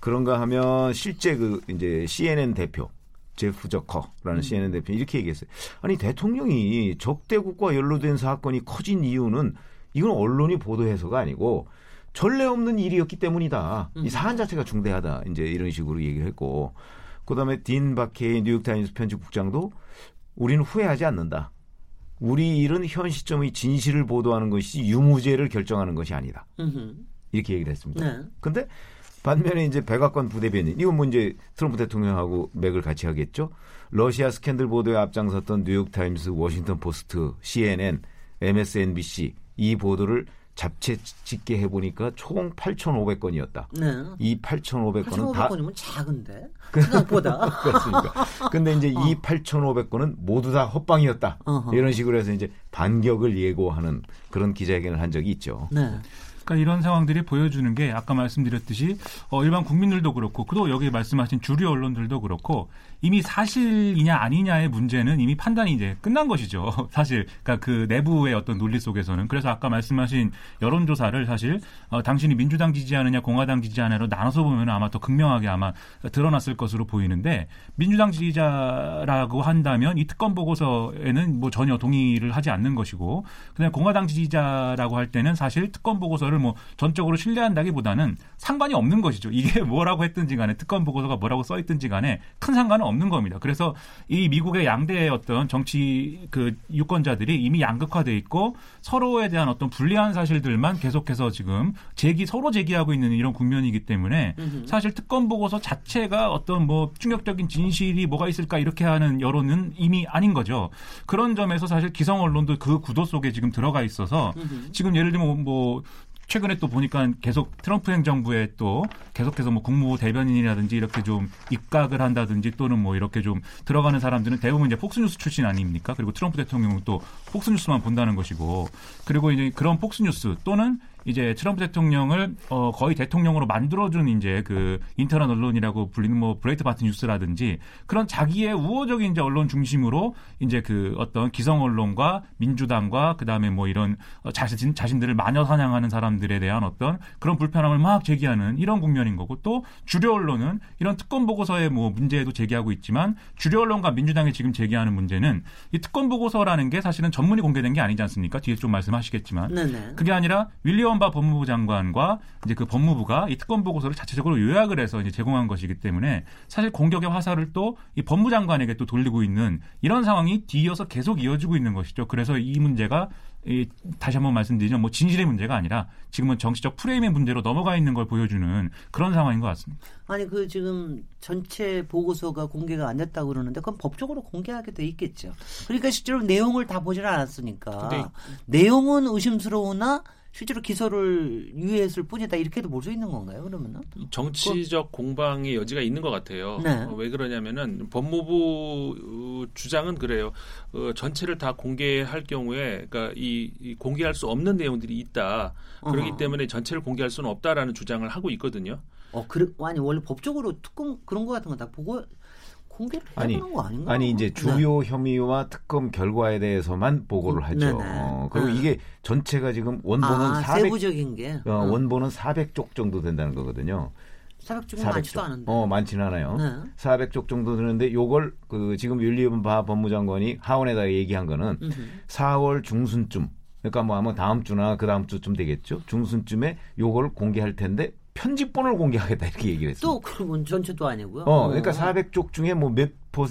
그런가 하면 실제 그 이제 CNN 대표 제프 저커라는 음. CNN 대표 이렇게 얘기했어요. 아니 대통령이 적대국과 연루된 사건이 커진 이유는 이건 언론이 보도해서가 아니고 전례 없는 일이었기 때문이다. 음. 이 사안 자체가 중대하다. 이제 이런 식으로 얘기를 했고 그다음에 딘 바케이 뉴욕타임스 편집국장도 우리는 후회하지 않는다. 우리 일은 현 시점의 진실을 보도하는 것이 유무죄를 결정하는 것이 아니다. 음흠. 이렇게 얘기를 했습니다. 네. 근데 반면에 이제 백악관 부대변인 이건 뭐 이제 트럼프 대통령하고 맥을 같이 하겠죠. 러시아 스캔들 보도에 앞장섰던 뉴욕 타임스, 워싱턴 포스트, CNN, MSNBC 이 보도를 자체 집계 해보니까 총 8,500건이었다. 네. 이 8,500건은 8,500건이면 작은데 생각보다. [LAUGHS] 그렇습니까. 근데 이제 어. 이 8,500건은 모두 다 헛방이었다. 어허. 이런 식으로 해서 이제 반격을 예고하는 그런 기자회견을 한 적이 있죠. 네. 그러니까 이런 상황들이 보여주는 게 아까 말씀드렸듯이 어, 일반 국민들도 그렇고 그도 여기 말씀하신 주류 언론들도 그렇고 이미 사실이냐 아니냐의 문제는 이미 판단이 이제 끝난 것이죠. [LAUGHS] 사실 그러니까 그 내부의 어떤 논리 속에서는 그래서 아까 말씀하신 여론조사를 사실 어, 당신이 민주당 지지하느냐 공화당 지지하느냐로 나눠서 보면 아마 더 극명하게 아마 드러났을 것으로 보이는데 민주당 지지자라고 한다면 이 특검 보고서에는 뭐 전혀 동의를 하지 않는 것이고 그냥 공화당 지지자라고 할 때는 사실 특검 보고서를 뭐 전적으로 신뢰한다기보다는 상관이 없는 것이죠. 이게 [LAUGHS] 뭐라고 했든지 간에 특검 보고서가 뭐라고 써 있든지 간에 큰 상관은 없는 겁니다. 그래서 이 미국의 양대의 어떤 정치 그 유권자들이 이미 양극화돼 있고 서로에 대한 어떤 불리한 사실들만 계속해서 지금 제기 서로 제기하고 있는 이런 국면이기 때문에 사실 특검 보고서 자체가 어떤 뭐 충격적인 진실이 뭐가 있을까 이렇게 하는 여론은 이미 아닌 거죠. 그런 점에서 사실 기성 언론도 그 구도 속에 지금 들어가 있어서 지금 예를 들면 뭐 최근에 또 보니까 계속 트럼프 행정부에 또 계속해서 뭐 국무 대변인이라든지 이렇게 좀 입각을 한다든지 또는 뭐 이렇게 좀 들어가는 사람들은 대부분 이제 폭스뉴스 출신 아닙니까? 그리고 트럼프 대통령은 또 폭스뉴스만 본다는 것이고 그리고 이제 그런 폭스뉴스 또는 이제 트럼프 대통령을 어 거의 대통령으로 만들어준 이제 그 인터넷 언론이라고 불리는 뭐 브레이트 바트 뉴스라든지 그런 자기의 우호적인 이제 언론 중심으로 이제 그 어떤 기성 언론과 민주당과 그 다음에 뭐 이런 어, 자신 자신들을 마녀 사냥하는 사람들에 대한 어떤 그런 불편함을 막 제기하는 이런 국면인 거고 또 주류 언론은 이런 특검 보고서의 뭐 문제에도 제기하고 있지만 주류 언론과 민주당이 지금 제기하는 문제는 이 특검 보고서라는 게 사실은 전문이 공개된 게 아니지 않습니까? 뒤에 좀 말씀하시겠지만 네네. 그게 아니라 윌리엄 윌리엄 바 법무부 장관과 이제 그 법무부가 이 특검 보고서를 자체적으로 요약을 해서 이제 제공한 것이기 때문에 사실 공격의 화살을 또 이 법무 장관에게 또 돌리고 있는 이런 상황이 뒤이어서 계속 이어지고 있는 것이죠. 그래서 이 문제가 이 다시 한번 말씀드리면 뭐 진실의 문제가 아니라 지금은 정치적 프레임의 문제로 넘어가 있는 걸 보여주는 그런 상황인 것 같습니다. 아니 그 지금 전체 보고서가 공개가 안 됐다고 그러는데 그건 법적으로 공개하게 돼 있겠죠. 그러니까 실제로 내용을 다 보지는 않았으니까 근데 내용은 의심스러우나 실제로 기소를 유예했을 뿐이다 이렇게도 볼 수 있는 건가요? 그러면은 정치적 공방의 여지가 있는 것 같아요. 네. 어, 왜 그러냐면은 법무부 어, 주장은 그래요. 어, 전체를 다 공개할 경우에, 그러니까 이, 이 공개할 수 없는 내용들이 있다. 그렇기 어허. 때문에 전체를 공개할 수는 없다라는 주장을 하고 있거든요. 어 그래 아니 원래 법적으로 특검 그런 거 같은 거 다 보고 공개를 아니, 되는 거 아닌가? 아니 이제 네. 주요 혐의와 특검 결과에 대해서만 보고를 하죠. 네네. 어, 그리고 네. 이게 전체가 지금 원본은 아, 400 세부적인 게 어, 원본은 400쪽 정도 된다는 거거든요. 사백중은 많지도 400쪽. 않은데. 어, 많지는 않아요. 네. 400쪽 정도 되는데 요걸 그 지금 윌리엄 바 법무장관이 하원에다 얘기한 거는 음흠. 4월 중순쯤 그러니까 뭐 아마 다음 주나 그 다음 주쯤 되겠죠. 중순쯤에 요걸 공개할 텐데 편집본을 공개하겠다 이렇게 얘기를 했습니다. 또 그건 전체도 아니고요. 어, 그러니까 400쪽 중에 뭐몇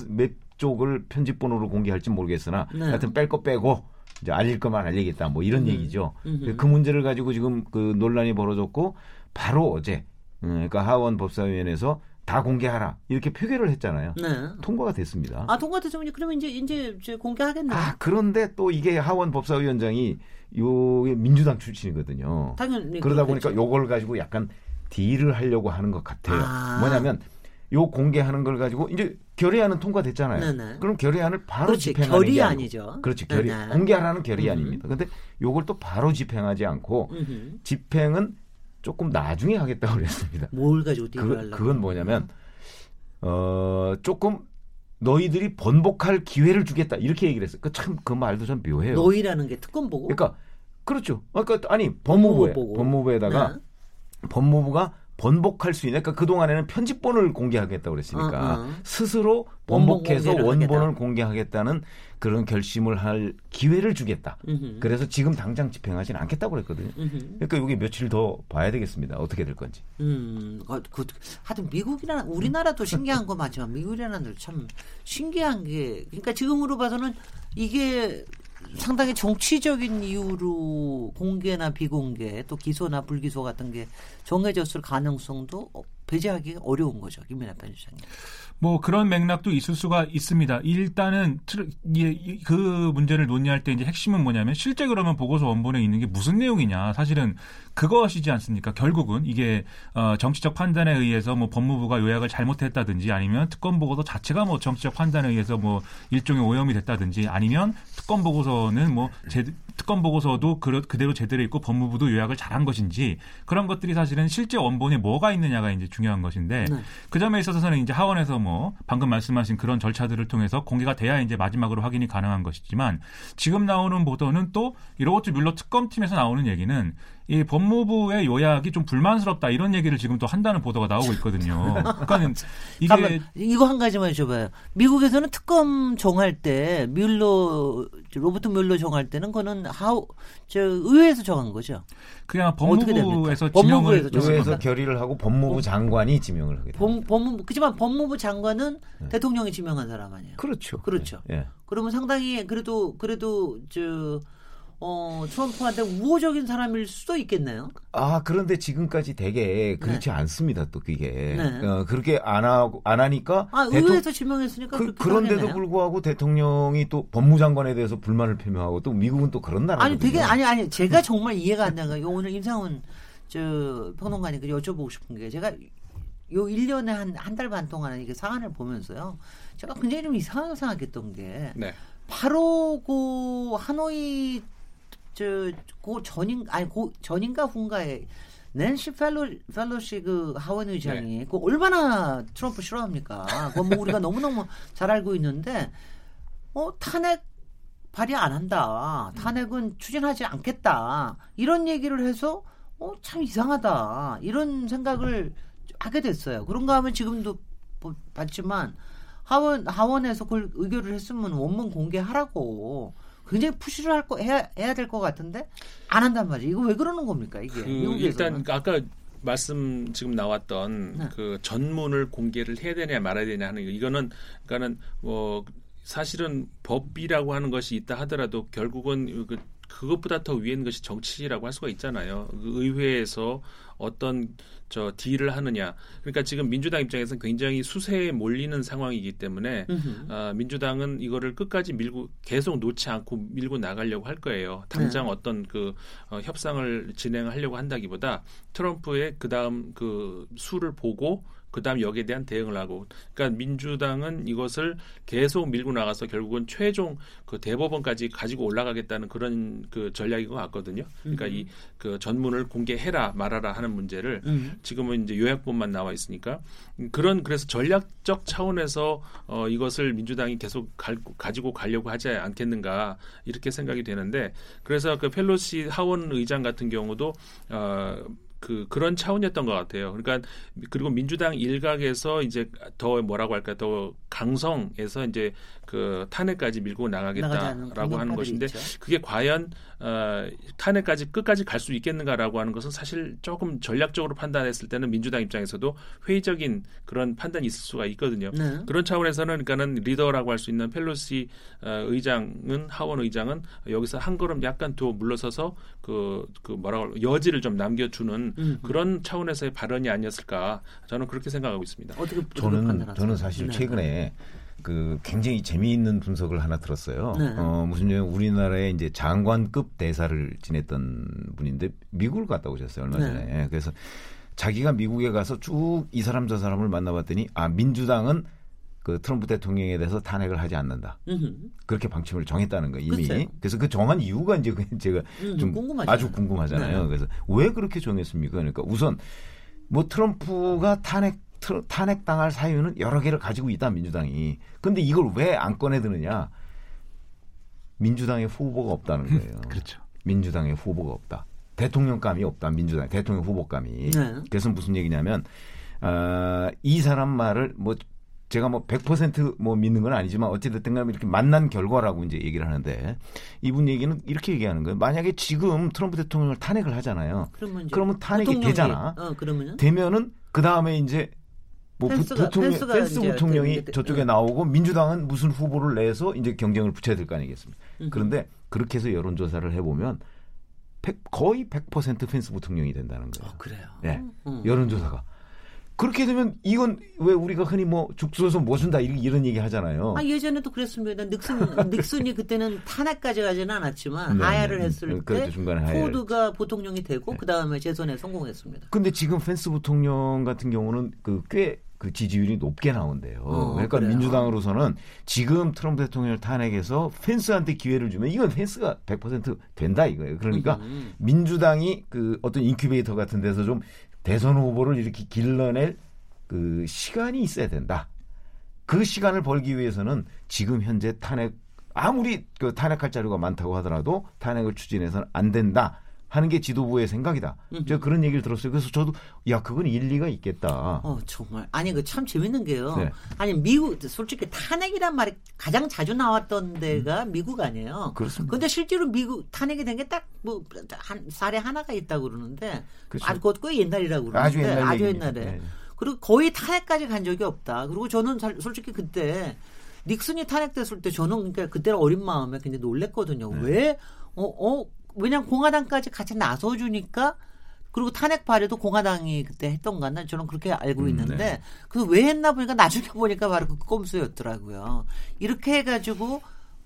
몇 쪽을 편집본으로 공개할지 모르겠으나 네. 하여튼 뺄 거 빼고 이제 알릴 것만 알리겠다 뭐 이런 얘기죠. 음흠. 그 문제를 가지고 지금 그 논란이 벌어졌고 바로 어제 음, 그러니까 하원 법사위원회에서 다 공개하라 이렇게 표결을 했잖아요. 네. 통과가 됐습니다. 아 통과대정이 그러면 이제 이제 공개하겠네. 아, 그런데 또 이게 하원 법사위원장이 요 민주당 출신이거든요. 당연히 그러다. 보니까 요걸 가지고 약간 딜을 하려고 하는 것 같아요. 아. 뭐냐면 요 공개하는 걸 가지고 이제 결의안은 통과됐잖아요. 네네. 그럼 결의안을 바로 그렇지 집행하는 게 결의안이죠. 그렇지 결의 네네. 공개하라는 음. 결의안입니다. 근데 요걸 또 바로 집행하지 않고 음흠. 집행은 조금 나중에 하겠다고 그랬습니다. 뭘 가지고 딜을 그? 그건 뭐냐면 어 조금 너희들이 번복할 기회를 주겠다 이렇게 얘기를 했어요. 그참그 말도 좀 묘해요. 너희라는 게 특검 보고. 그러니까 그렇죠. 그러니까 아니 법무부에 법무부 보고. 법무부에다가 네. 법무부가 번복할 수 있는 그러니까 그 동안에는 편집본을 공개하겠다고 그랬으니까 어, 어. 스스로 번복해서 원본을 하겠다. 공개하겠다는 그런 결심을 할 기회를 주겠다. 음흠. 그래서 지금 당장 집행하지는 않겠다고 그랬거든요. 음흠. 그러니까 이게 며칠 더 봐야 되겠습니다. 어떻게 될 건지. 음, 그, 그, 하여튼 미국이나 우리나라도 신기한 거 맞지만 미국이라는 참 신기한 게 그러니까 지금으로 봐서는 이게 상당히 정치적인 이유로 공개나 비공개 또 기소나 불기소 같은 게 정해졌을 가능성도 어, 배제하기 어려운 거죠 김민아 편집장님. 뭐 그런 맥락도 있을 수가 있습니다. 일단은 그 문제를 논의할 때 이제 핵심은 뭐냐면 실제 그러면 보고서 원본에 있는 게 무슨 내용이냐. 사실은 그것이지 않습니까? 결국은 이게 어, 정치적 판단에 의해서 뭐 법무부가 요약을 잘못했다든지 아니면 특검 보고서 자체가 뭐 정치적 판단에 의해서 뭐 일종의 오염이 됐다든지 아니면 특검 보고서는 뭐 제, 특검 보고서도 그, 그대로 제대로 있고 법무부도 요약을 잘한 것인지 그런 것들이 사실은 실제 원본에 뭐가 있느냐가 이제 중요한 것인데 네. 그 점에 있어서는 이제 하원에서 뭐 방금 말씀하신 그런 절차들을 통해서 공개가 돼야 이제 마지막으로 확인이 가능한 것이지만 지금 나오는 보도는 또 로버트 뮬러 특검팀에서 나오는 얘기는 이 법무부의 요약이 좀 불만스럽다 이런 얘기를 지금 또 한다는 보도가 나오고 있거든요. 그러니까는 [LAUGHS] 이게 잠깐만 이거 한 가지만 여쭤봐요. 미국에서는 특검 정할 때 뮬러 로버트 뮬러 정할 때는 그거는 하우 저 의회에서 정한 거죠. 그냥? 법무부에서 법무부에서 지명을 좀- 의회에서. 결의를 하고 법무부 장관이 지명을 하게 됩니다. 법, 법무부 그지만 법무부 장관은 대통령이 지명한 사람 아니에요. 그렇죠. 그렇죠. 예. 그러면 상당히 그래도 그래도 저 어, 트럼프한테 우호적인 사람일 수도 있겠네요. 아 그런데 지금까지 되게 그렇지 않습니다. 또 그게 네. 어, 그렇게 안 하고 안 하니까 아, 대통- 의회에서 지명했으니까 그, 하겠네요. 불구하고 대통령이 또 법무장관에 대해서 불만을 표명하고 또 미국은 또 그런 나라거든요. 아니 되게 아니 아니 제가 정말 이해가 안 되는 거 오늘 임상훈 저 평론가님 그 여쭤보고 싶은 게 제가 요 1년에 한 한 달 반 동안 이게 사안을 보면서요. 제가 굉장히 좀 이상하게 생각했던 게 네. 바로 그 하노이 저그 전인 아니 그 전인가 후인가에 낸시 펠로 펠로시 그 하원 의장이 네. 그 얼마나 트럼프 싫어합니까? 그거 뭐 우리가 너무 너무 잘 알고 있는데 어 탄핵 발의 안 한다. 탄핵은 추진하지 않겠다. 이런 얘기를 해서 어 참 이상하다. 이런 생각을 하게 됐어요. 그런가 하면 지금도 보- 봤지만 하원 하원에서 그걸 의결을 했으면 원문 공개하라고 굉장히 푸시를 할 거 해야, 해야 될 것 같은데 안 한단 말이에요. 이거 왜 그러는 겁니까 이게? 그 미국에서는. 일단 아까 말씀 지금 나왔던 네. 그 전문을 공개를 해야 되냐 말아야 되냐 하는 거 이거는 그러니까는 뭐 사실은 법이라고 하는 것이 있다 하더라도 결국은 그 그것보다 더 위에 있는 것이 정치라고 할 수가 있잖아요. 그 의회에서 어떤 저 딜을 하느냐. 그러니까 지금 민주당 입장에서는 굉장히 수세에 몰리는 상황이기 때문에 음흠. 아, 민주당은 이거를 끝까지 밀고 계속 놓지 않고 밀고 나가려고 할 거예요. 당장 네. 어떤 그 어, 협상을 진행하려고 한다기보다 트럼프의 그 다음 그 수를 보고 그 다음 여기에 대한 대응을 하고, 그러니까 민주당은 이것을 계속 밀고 나가서 결국은 최종 그 대법원까지 가지고 올라가겠다는 그런 그 전략인 것 같거든요. 그러니까 이그 전문을 공개해라 말아라 하는 문제를 음. 지금은 이제 요약본만 나와 있으니까 음, 그런 그래서 전략적 차원에서 어, 이것을 민주당이 계속 갈, 가지고 가려고 하지 않겠는가 이렇게 생각이 되는데 그래서 그 펠로시 하원 의장 같은 경우도 어, 그 그런 차원이었던 것 같아요. 그러니까 그리고 민주당 일각에서 이제 더 뭐라고 할까 더 강성에서 이제 그 탄핵까지 밀고 나가겠다라고 하는 것인데 있죠. 그게 과연 어, 탄핵까지 끝까지 갈 수 있겠는가라고 하는 것은 사실 조금 전략적으로 판단했을 때는 민주당 입장에서도 회의적인 그런 판단이 있을 수가 있거든요. 네. 그런 차원에서는 그러니까는 리더라고 할 수 있는 펠로시 어, 의장은 하원 의장은 여기서 한 걸음 약간 더 물러서서 그, 그 뭐라고 여지를 좀 남겨주는 음. 그런 차원에서의 발언이 아니었을까 저는 그렇게 생각하고 있습니다. 어떻게, 저는 판단하세요? 저는 사실 네. 최근에 그 굉장히 재미있는 분석을 하나 들었어요. 네. 어, 무슨 냐면 우리나라의 이제 장관급 대사를 지냈던 분인데 미국을 갔다 오셨어요 얼마 네. 전에. 그래서 자기가 미국에 가서 쭉 이 사람 저 사람을 만나봤더니 아 민주당은 그 트럼프 대통령에 대해서 탄핵을 하지 않는다. 음흠. 그렇게 방침을 정했다는 거 이미. 글쎄요. 그래서 그 정한 이유가 이제 그 제가 음, 좀 궁금하죠. 아주 궁금하잖아요. 네. 그래서 왜 그렇게 정했습니까? 그러니까 우선 뭐 트럼프가 탄핵 탄핵 당할 사유는 여러 개를 가지고 있다 민주당이. 근데 이걸 왜 안 꺼내 드느냐? 민주당의 후보가 없다는 거예요. 그렇죠. 민주당의 후보가 없다. 대통령감이 없다. 민주당 대통령 후보감이. 네. 그래서 무슨 얘기냐면 어, 이 사람 말을 뭐 제가 뭐 100%뭐 믿는 건 아니지만 어찌됐든 간에 이렇게 만난 결과라고 이제 얘기를 하는데 이분 얘기는 이렇게 얘기하는 거예요. 만약에 지금 트럼프 대통령을 탄핵을 하잖아요. 그러면, 그러면 탄핵이 되잖아. 어, 되면은 그 다음에 이제 뭐 부, 펜스가- 부통령, 펜스가 펜스 부통령이 저쪽에 응. 나오고 민주당은 무슨 후보를 내서 이제 경쟁을 붙여야 될 거 아니겠습니까? 음흠. 그런데 그렇게 해서 여론 조사를 해보면 100 거의 100% 펜스 부통령이 된다는 거예요. 어, 그래요. 네. 음. 여론 조사가. 그렇게 되면 이건 왜 우리가 흔히 뭐 죽 쒀서 뭐 준다 이런, 얘기 하잖아요. 아, 예전에도 그랬습니다. 닉슨, 닉슨이 그때는 탄핵까지 가지는 않았지만 네, 하야를 네. 했을 네, 그렇죠. 때 중간에 하야를 포드가 부통령이 되고 그 다음에 재선에 성공했습니다. 근데 지금 펜스 부통령 같은 경우는 그 꽤 그 지지율이 높게 나온대요. 어, 그러니까 그래요? 민주당으로서는 지금 트럼프 대통령을 탄핵해서 펜스한테 기회를 주면 이건 펜스가 100% 된다 이거예요. 그러니까 음. 민주당이 그 어떤 인큐베이터 같은 데서 좀 대선 후보를 이렇게 길러낼 그 시간이 있어야 된다. 그 시간을 벌기 위해서는 지금 현재 탄핵 아무리 그 탄핵할 자료가 많다고 하더라도 탄핵을 추진해서는 안 된다 하는 게 지도부의 생각이다. 제가 그런 얘기를 들었어요. 그래서 저도 야 그건 일리가 있겠다. 어 정말 아니 그 참 재밌는 게요. 네. 아니 미국 솔직히 탄핵이란 말이 가장 자주 나왔던 데가 미국 아니에요. 음. 그렇습니다. 근데 실제로 미국 탄핵이 된 게 딱 뭐 한 사례 하나가 있다고 그러는데 그렇죠. 아주 그것 꽤 옛날이라고 그러는데 아주 옛날 아주. 옛날에 네. 그리고 거의 탄핵까지 간 적이 없다. 그리고 저는 살- 솔직히 그때 닉슨이 탄핵됐을 때 저는 그러니까 그때 어린 마음에 굉장히 놀랬거든요. 네. 왜 어, 어, 왜냐면 공화당까지 같이 나서주니까 그리고 탄핵 발의도 공화당이 그때 했던가 나 저는 그렇게 알고 음, 있는데 네. 그왜 했나 보니까 나중에 [LAUGHS] 보니까 바로 그 꼼수였더라고요. 이렇게 해가지고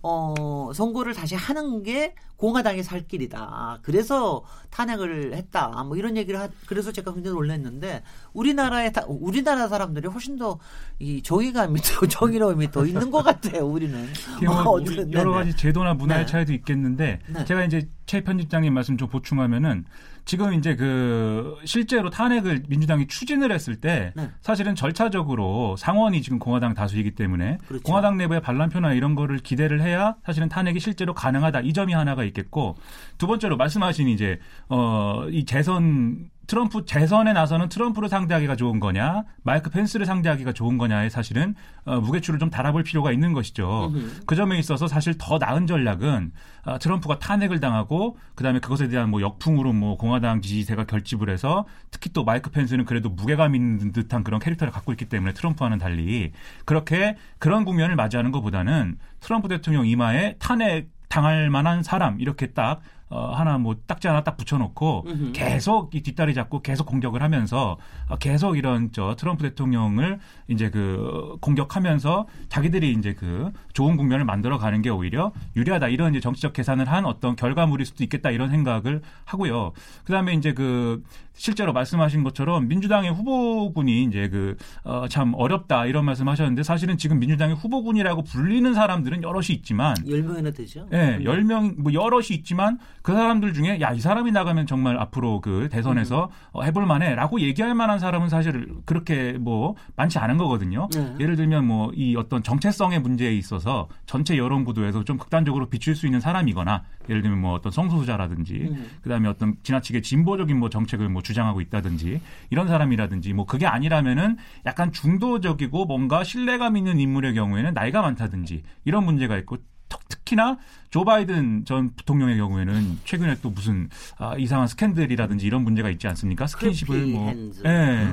어 선거를 다시 하는 게 공화당의 살 길이다. 그래서 탄핵을 했다. 뭐 이런 얘기를 하, 그래서 제가 굉장히 놀랐는데 우리나라의 다, 우리나라 사람들이 훨씬 더 이 정의감이 더 [LAUGHS] 정의로움이 더 있는 것 같아요. 우리는 어, 어쨌든 여러 네네. 가지 제도나 문화의 네. 차이도 있겠는데 네. 제가 이제 최 편집장님 말씀 좀 보충하면은 지금 이제 그 실제로 탄핵을 민주당이 추진을 했을 때 네. 사실은 절차적으로 상원이 지금 공화당 다수이기 때문에 그렇죠. 공화당 내부의 반란표나 이런 거를 기대를 해야 사실은 탄핵이 실제로 가능하다 이 점이 하나가 있겠고 두 번째로 말씀하신 이제 어 이 재선 트럼프 재선에 나서는 트럼프를 상대하기가 좋은 거냐, 마이크 펜스를 상대하기가 좋은 거냐에 사실은 어, 무게추를 좀 달아볼 필요가 있는 것이죠. 그 점에 있어서 사실 더 나은 전략은 어, 트럼프가 탄핵을 당하고 그다음에 그것에 대한 뭐 역풍으로 뭐 공화당 지지세가 결집을 해서 특히 또 마이크 펜스는 그래도 무게감 있는 듯한 그런 캐릭터를 갖고 있기 때문에 트럼프와는 달리 그렇게 그런 국면을 맞이하는 것보다는 트럼프 대통령 이마에 탄핵 당할 만한 사람 이렇게 딱 어, 하나 뭐 딱지 하나 딱 붙여놓고. 계속 이 뒷다리 잡고 계속 공격을 하면서 어, 계속 이런 저 트럼프 대통령을 이제 그 공격하면서 자기들이 이제 그 좋은 국면을 만들어 가는 게 오히려 유리하다 이런 이제 정치적 계산을 한 어떤 결과물일 수도 있겠다 이런 생각을 하고요. 그 다음에 이제 그 실제로 말씀하신 것처럼 민주당의 후보군이 이제 그 어, 참 어렵다 이런 말씀하셨는데 사실은 지금 민주당의 후보군이라고 불리는 사람들은 여럿이 있지만 열 명이나 되죠. 예, 10명, 뭐 여럿이 있지만 그 사람들 중에 야, 이 사람이 나가면 정말 앞으로 그 대선에서 어, 해볼 만해 라고 얘기할 만한 사람은 사실 그렇게 뭐 많지 않은 거거든요. 네. 예를 들면 뭐 이 어떤 정체성의 문제에 있어서 전체 여론 구도에서 좀 극단적으로 비출 수 있는 사람이거나 예를 들면 뭐 어떤 성소수자라든지 음. 그다음에 어떤 지나치게 진보적인 뭐 정책을 뭐 주장하고 있다든지 이런 사람이라든지 뭐 그게 아니라면은 약간 중도적이고 뭔가 신뢰감 있는 인물의 경우에는 나이가 많다든지 이런 문제가 있고 특- 특히나 조 바이든 전 부통령의 경우에는 최근에 또 무슨 아, 이상한 스캔들이라든지 이런 문제가 있지 않습니까? 스킨십을 뭐. 예,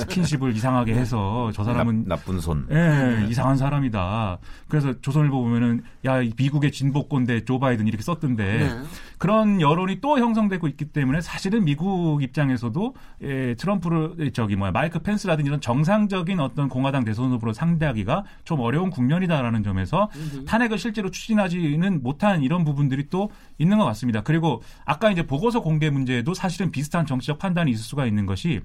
스킨십을 이상하게 해서 저 사람은 나, 나쁜 손. 예, 이상한 사람이다. 그래서 조선일보 보면은 야, 이 미국의 진보 꼰대 조 바이든 이렇게 썼던데 네. 그런 여론이 또 형성되고 있기 때문에 사실은 미국 입장에서도 예, 트럼프를 저기 뭐야 마이크 펜스라든지 이런 정상적인 어떤 공화당 대선 후보로 상대하기가 좀 어려운 국면이다라는 점에서 탄핵을 실제로 추진하지는 못한 이런 부분들이 또 있는 것 같습니다. 그리고 아까 이제 보고서 공개 문제에도 사실은 비슷한 정치적 판단이 있을 수가 있는 것이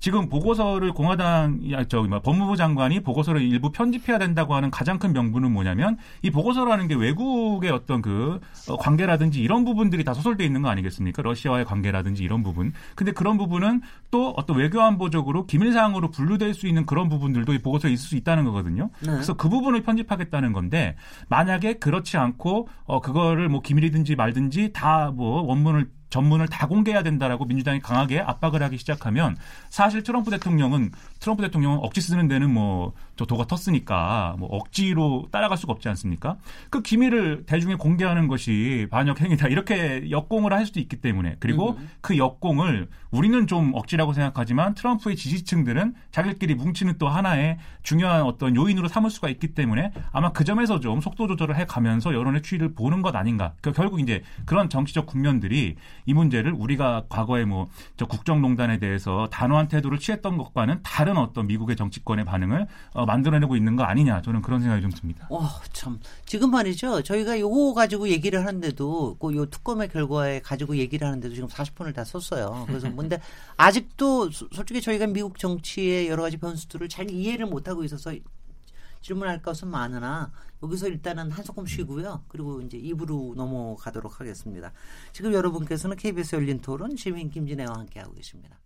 지금 보고서를 공화당 야, 저기 뭐 법무부 장관이 보고서를 일부 편집해야 된다고 하는 가장 큰 명분은 뭐냐면 이 보고서라는 게 외국의 어떤 그 어, 관계라든지 이런 부분들이 다 소설돼 있는 거 아니겠습니까? 러시아와의 관계라든지 이런 부분. 근데 그런 부분은 또 어떤 외교안보적으로 기밀 사항으로 분류될 수 있는 그런 부분들도 이 보고서에 있을 수 있다는 거거든요. 네. 그래서 그 부분을 편집하겠다는 건데 만약에 그렇지 않고 어 그거를 뭐 기밀이든지 말든지 다 뭐 원문을 전문을 다 공개해야 된다라고 민주당이 강하게 압박을 하기 시작하면 사실 트럼프 대통령은 트럼프 대통령은 억지 쓰는 데는 뭐 저 도가 텄으니까 뭐 억지로 따라갈 수가 없지 않습니까? 그 기밀을 대중에 공개하는 것이 반역 행위다 이렇게 역공을 할 수도 있기 때문에 그리고 그 역공을 우리는 좀 억지라고 생각하지만 트럼프의 지지층들은 자기들끼리 뭉치는 또 하나의 중요한 어떤 요인으로 삼을 수가 있기 때문에 아마 그 점에서 좀 속도 조절을 해 가면서 여론의 추이를 보는 것 아닌가. 그 결국 이제 그런 정치적 국면들이 이 문제를 우리가 과거에 뭐 저 국정농단에 대해서 단호한 태도를 취했던 것과는 다른 어떤 미국의 정치권의 반응을 어, 만들어내고 있는 거 아니냐 저는 그런 생각이 좀 듭니다. 와, 참. 지금 말이죠. 저희가 요거 가지고 얘기를 하는데도, 그요 특검의 결과에 가지고 얘기를 하는데도 지금 40분을 다 썼어요. 그래서 뭔데, [LAUGHS] 아직도 소- 솔직히 저희가 미국 정치의 여러 가지 변수들을 잘 이해를 못하고 있어서 질문할 것은 많으나, 여기서 일단은 한 소금 쉬고요. 그리고 이제 입으로 넘어가도록 하겠습니다. 지금 여러분께서는 KBS 열린 토론 시민 김진애와 함께하고 계십니다.